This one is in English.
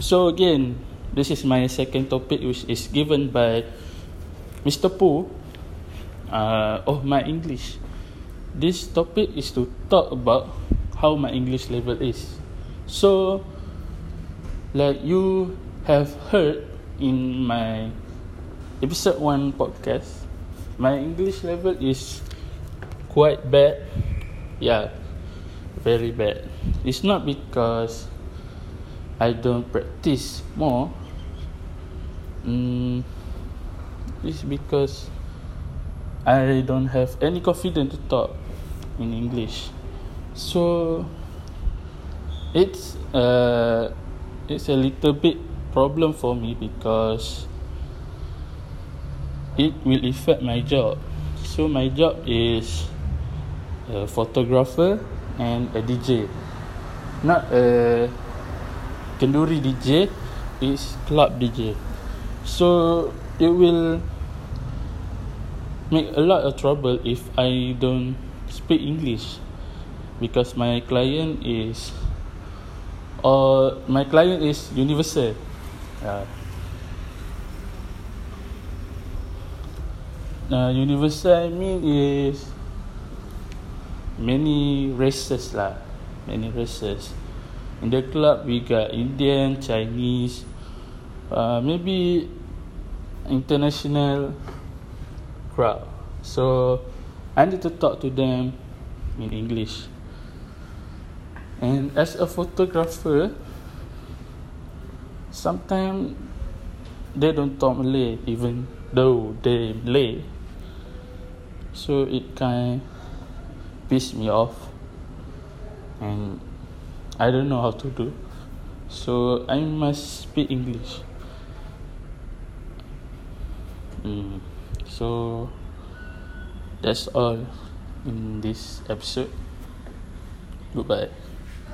So again, this is my second topic, which is given by Mr. Pooh. Uh, oh, my English. This topic is to talk about how my English level is. So, like you have heard in my episode one podcast, my English level is quite bad. Yeah, very bad. It's not because I don't practice more. Mm, it's because I don't have any confidence to talk in English. So it's uh it's a little bit problem for me because it will affect my job. So my job is a photographer and a DJ. Not a kenduri DJ, is club DJ. So it will make a lot of trouble if I don't speak English because my client is or my client is universal. Uh, uh, universal I mean is many races lah, many races. In the club we got Indian, Chinese, uh, maybe international crowd. So I need to talk to them in English. And as a photographer, sometimes they don't talk Malay even though they Malay. So it kind piss me off and I don't know how to do. So I must speak English. Mm. So that's all in this episode. Goodbye.